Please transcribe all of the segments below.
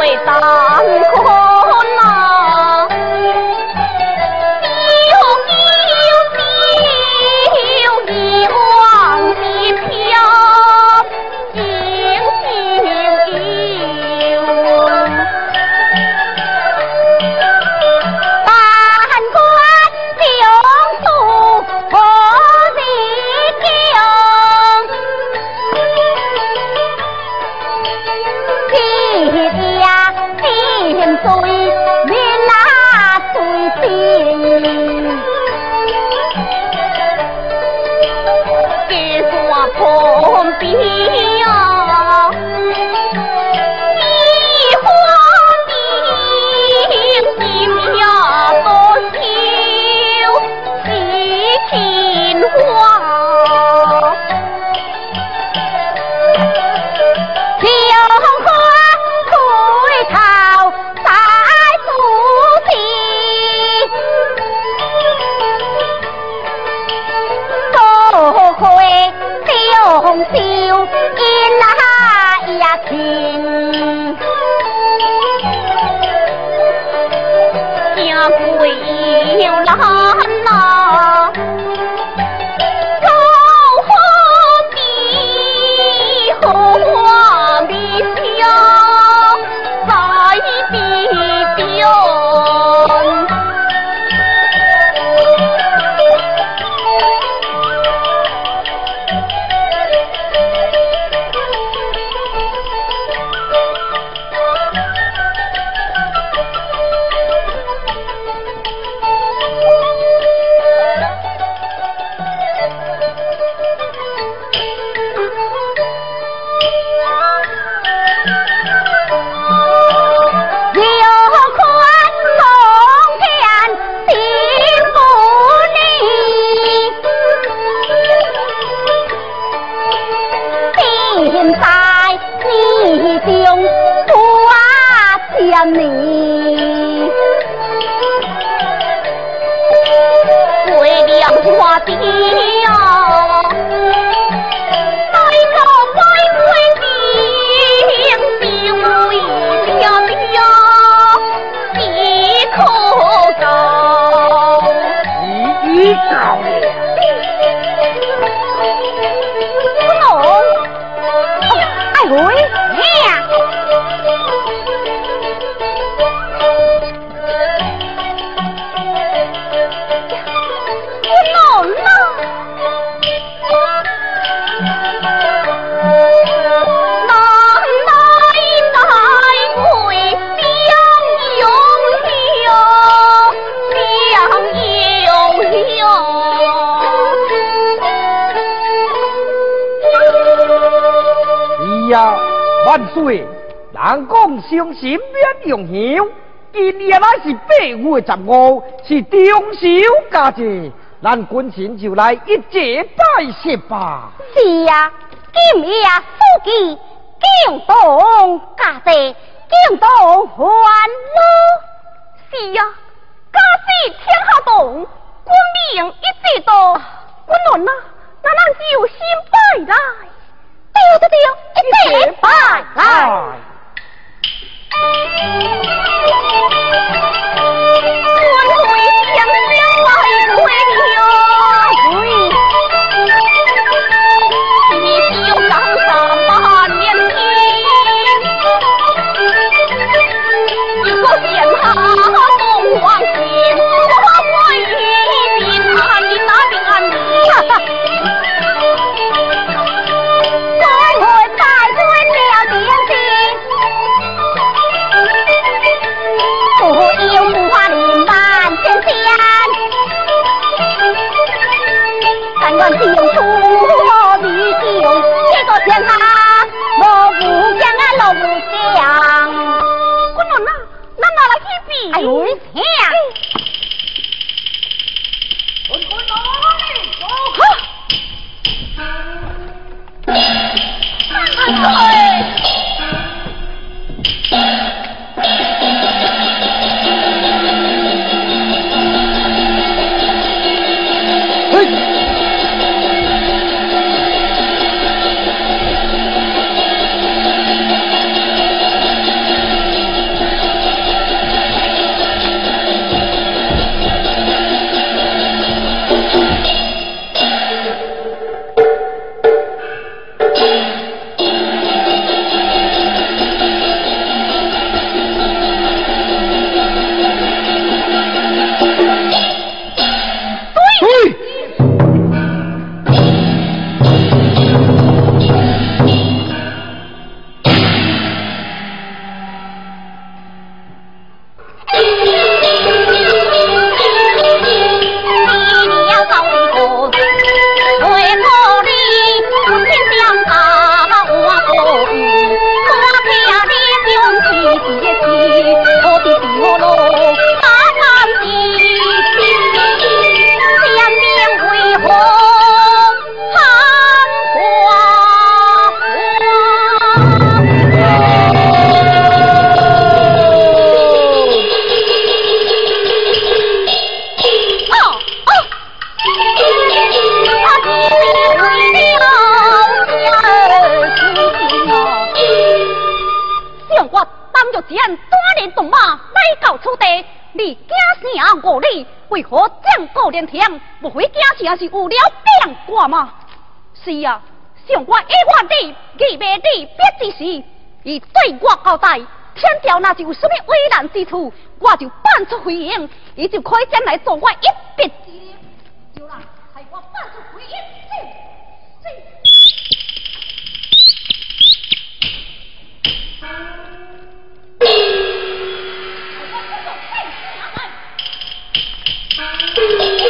为当空。呀！伤心免用香，今年乃是八月十五，是中秋佳节，咱君臣就来一节拜谢吧。是呀，今夜夫妻共同佳节，共同欢乐。动，官命一直到，官人呐，那咱就先拜来。对对对，一接拜来。哎呦我是有了变卦吗？是啊，上官一万的二百的别之时，以对我交代，天条那就有什么危难之处，我就搬出回应，伊就可以将来做我一笔。就让害我搬出 Thank you.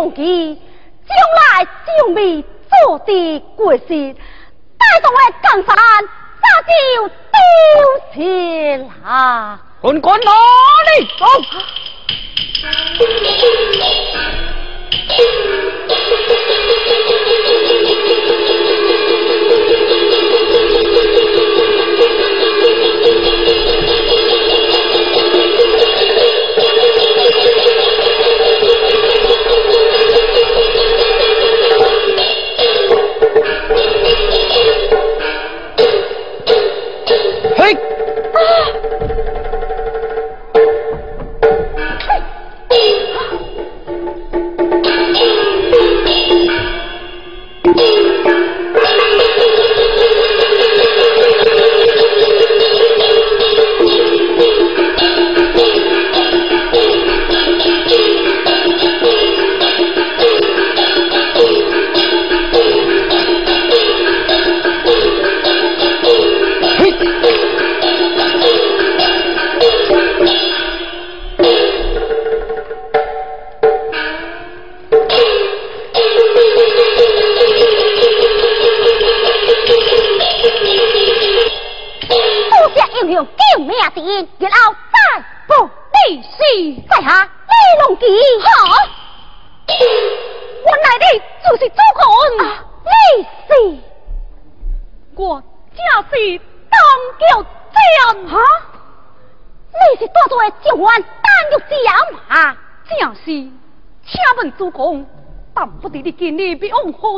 用计，将来就未做地过世，带动我江山早就丢失啦。滚滚哪里走？Thank.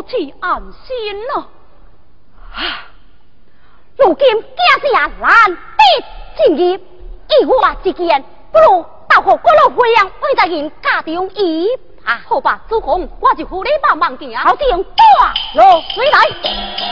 日别往何处安心呢？啊，如今家下难得进入，一我之间，不如到河各路飞扬为在人家中一啊，好吧，主公，我就扶你慢慢行，好定大路回来。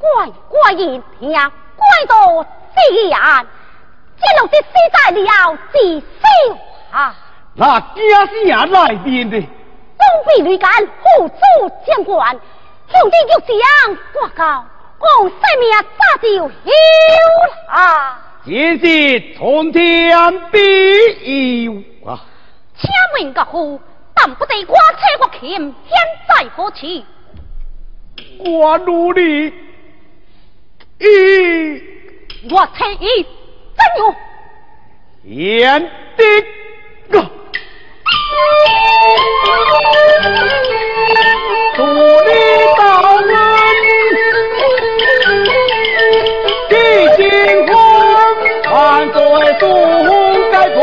怪怪言听，怪到自然，这路是死在了自修啊！那家是也来电的，东北旅干护主将官，兄弟就这样挂告，讲性命早就休啊！今日从天必有啊！请问个户。但不得我车我琴，现在何处？我努力，一我猜一怎样？严的个，祝你大恩，记金婚，万岁祖该配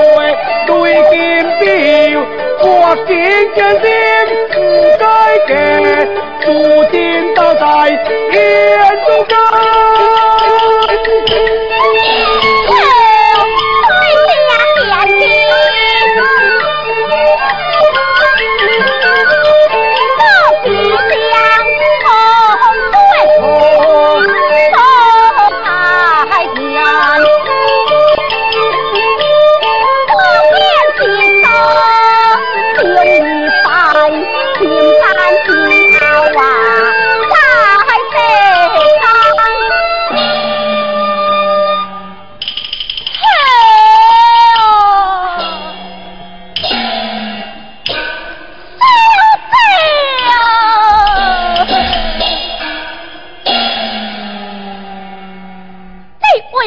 对金表。我今见心不该给，注定倒在眼中干。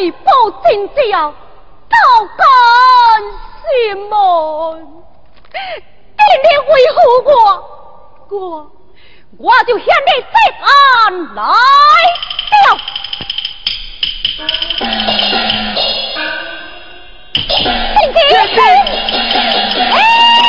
为保真家，倒干心门。今天为何我我我就向你再案来了。天天，哎。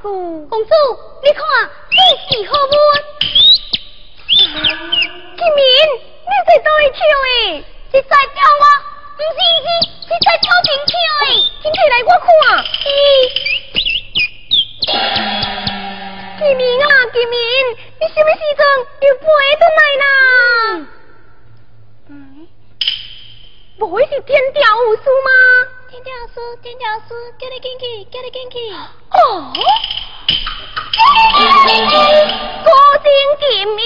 公主，你看这是何物？金明，你在倒里跳诶？是在叫我？不是，是是在跳平跳诶？请起来，我看。金明啊，金明，你什么时阵又飞转来啦？嗯，不会是天条无数吗？天条书，天条书，叫你进去，叫你进去。哦，古今见面，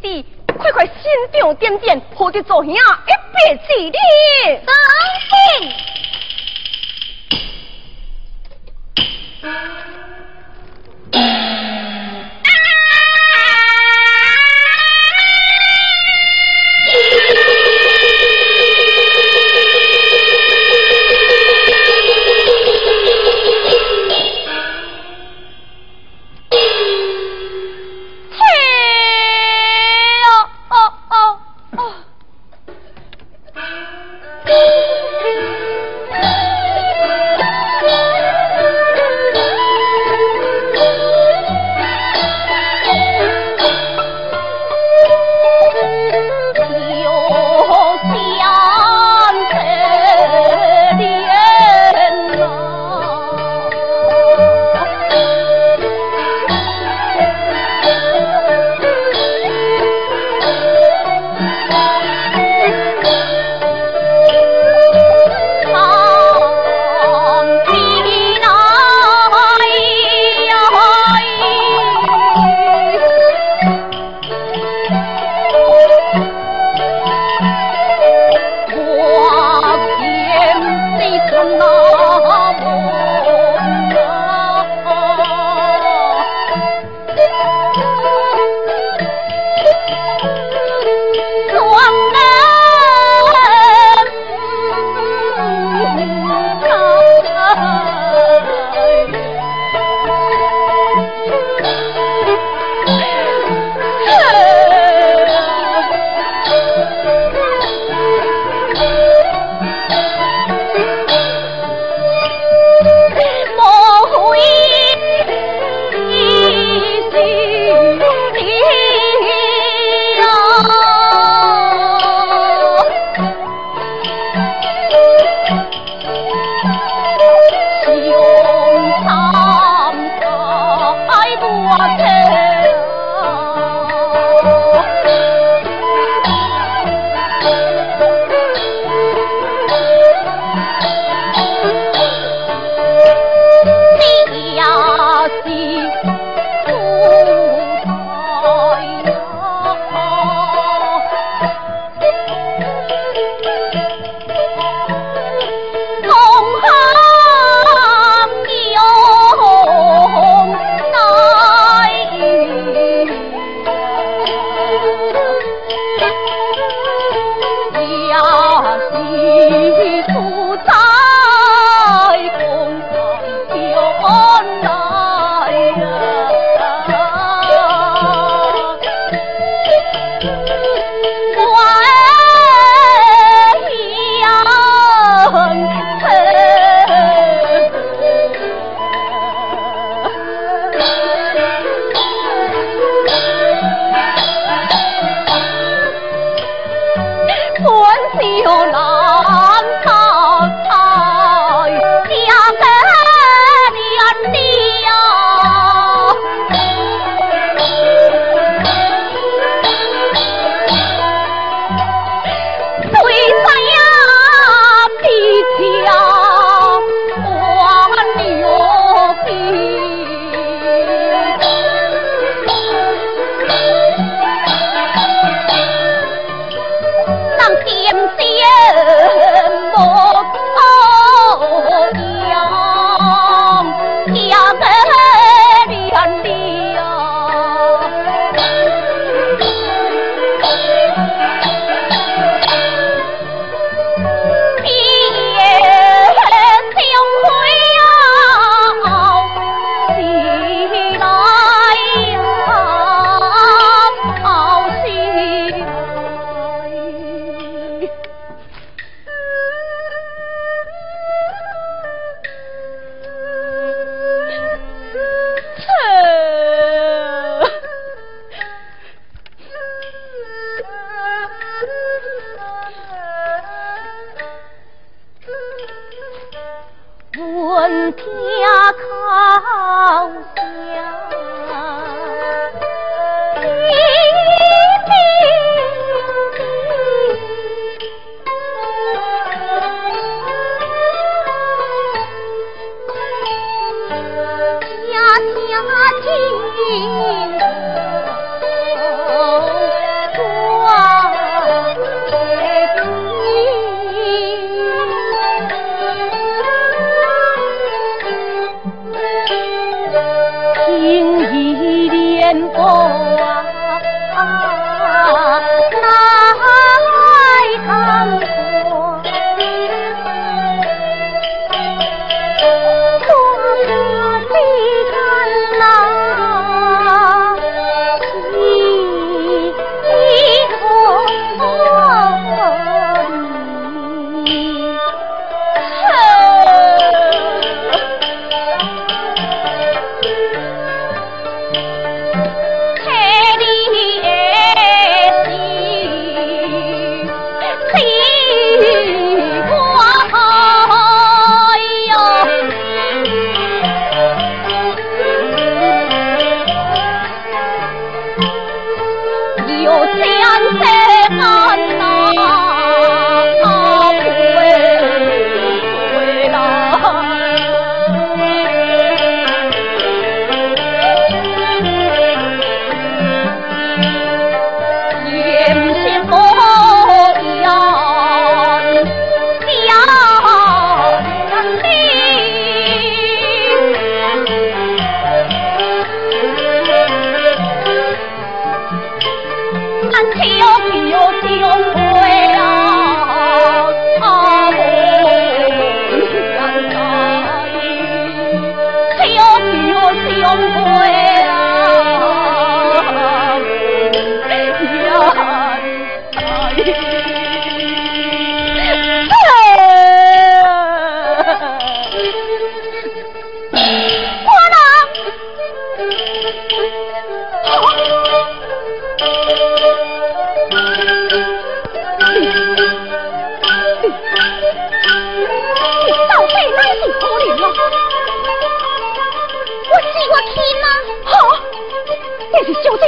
弟快快心中点点抱着做兄一辈子的。当兵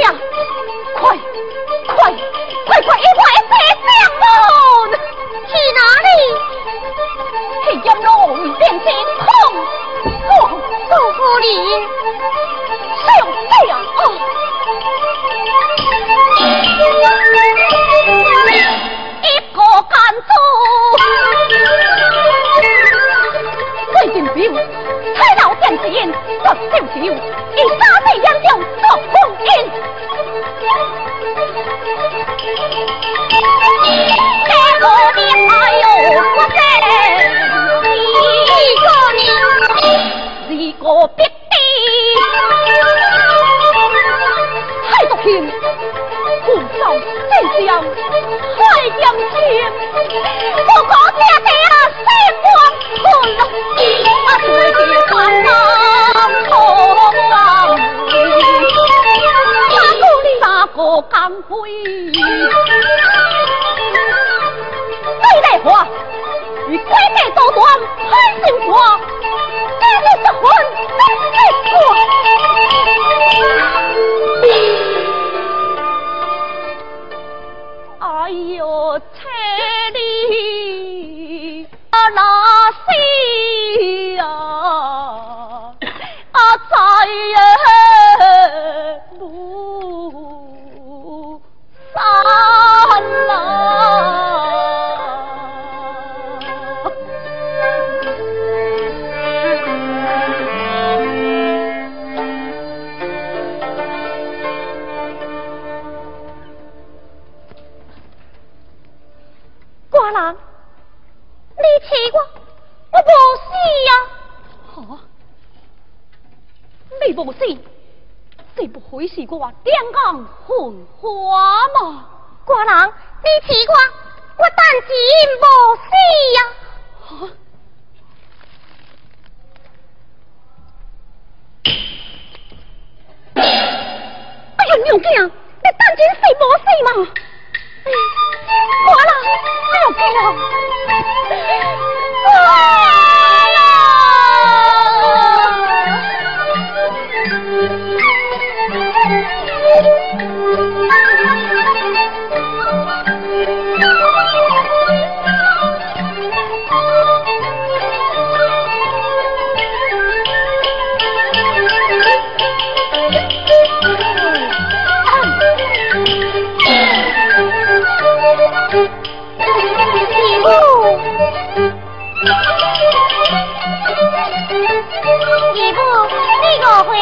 呀快快快快快快上楼去哪里？黑金龙变成空我祝福你上吊我必定，还得拼，鼓足劲将汉将军，我哥爹的时光过了，我自己放难同万里，哪哪个敢归？非奈何，你乖乖走断汉兴国。无死，这不会是我点眼混花吗？寡人，你气我，我但真无死呀！啊，哎呀，娘子，你当真死无死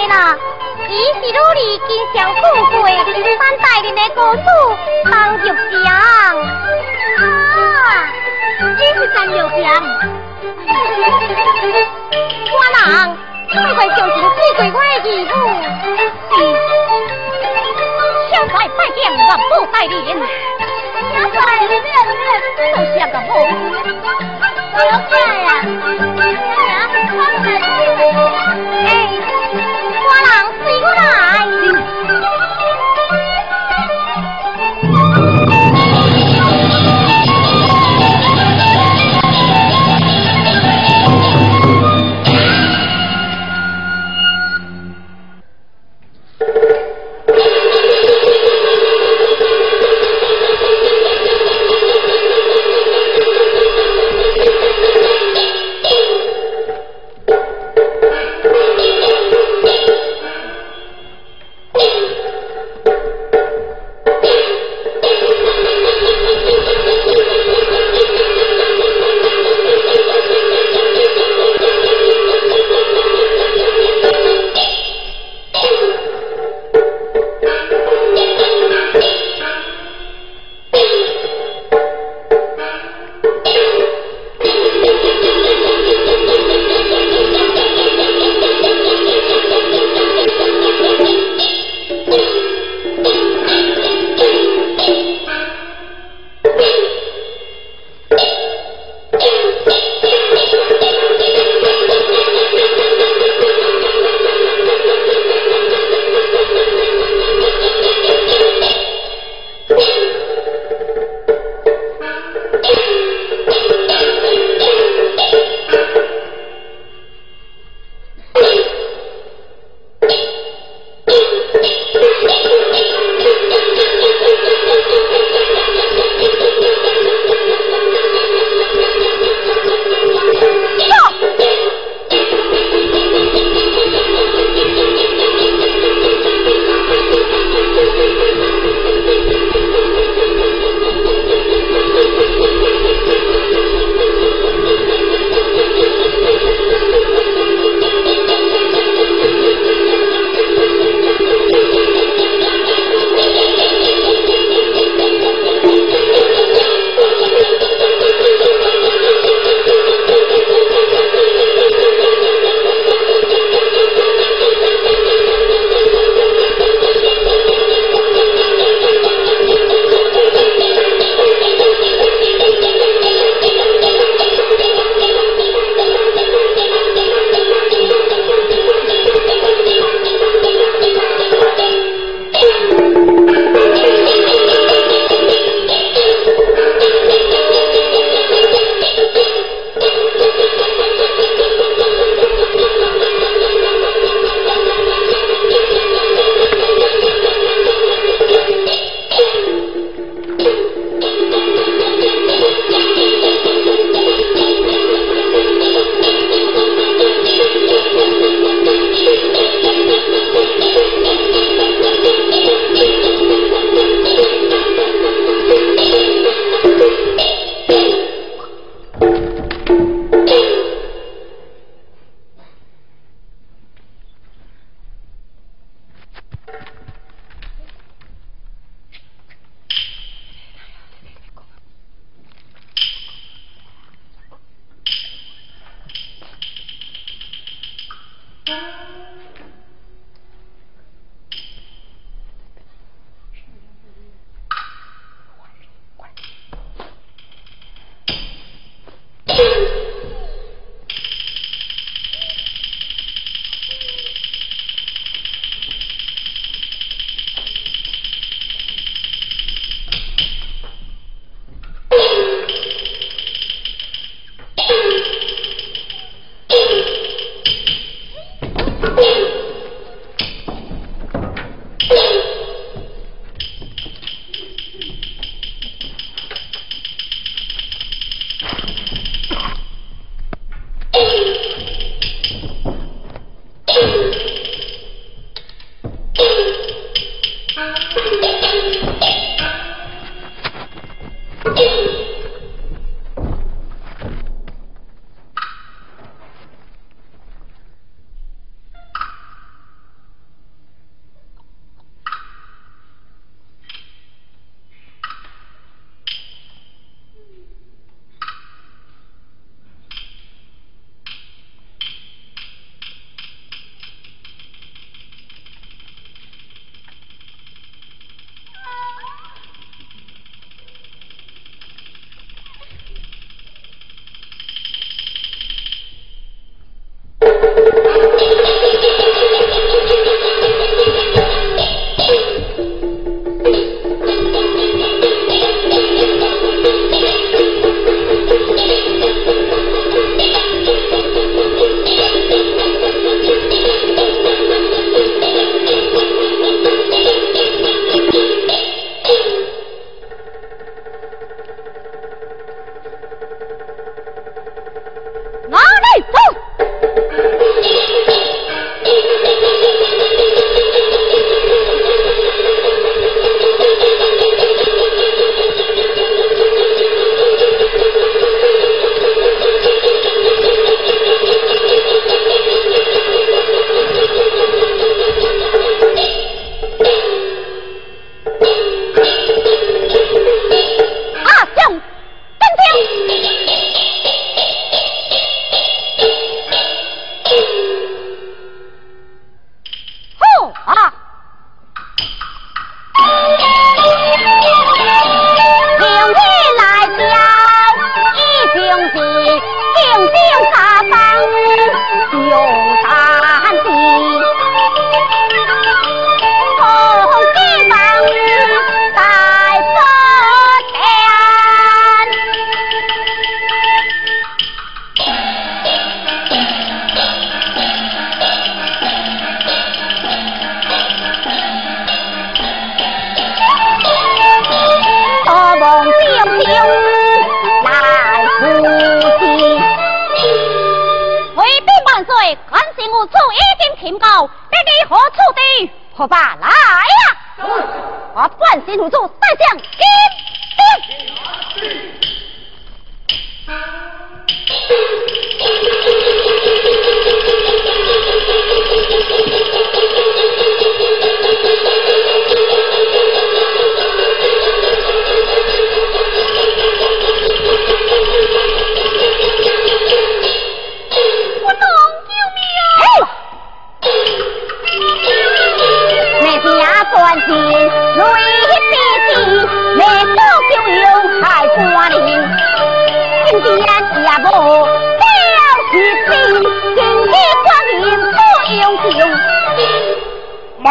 吗？挂了，哎呦天啊！咱带领的公主当玉祥，啊，这是真玉祥。寡人快快小心记归我的义父。小帅拜见万宝带领。小帅，你这这都像个木。小帅呀，哎，寡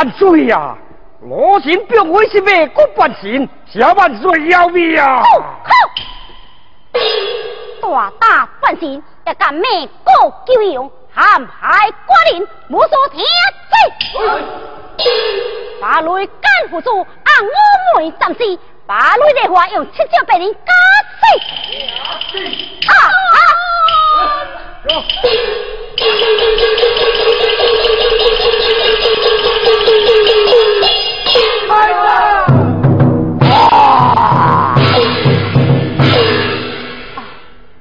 万岁呀！罗成并非是咩国万神，小万岁要命啊！大大本事也敢咩国救用，陷害寡人，无所天罪。把雷干不住，按我妹暂时，把雷的话用七招被人加死。啊啊！但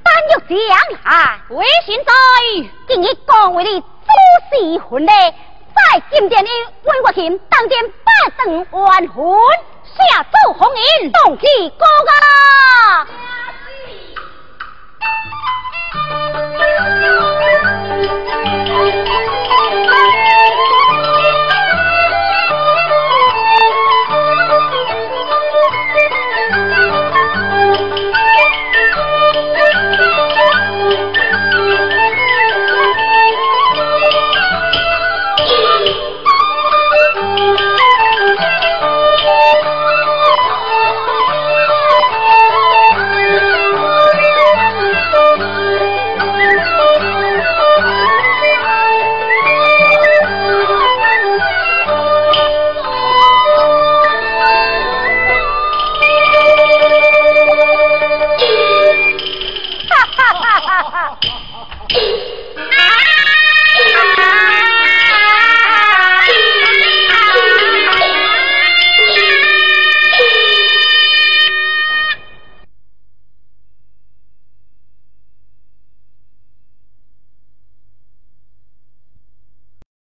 翻入江海为神在，今日讲为你祖师魂嘞，在金殿里为我琴，当殿八声还魂，下奏红颜动起歌啦。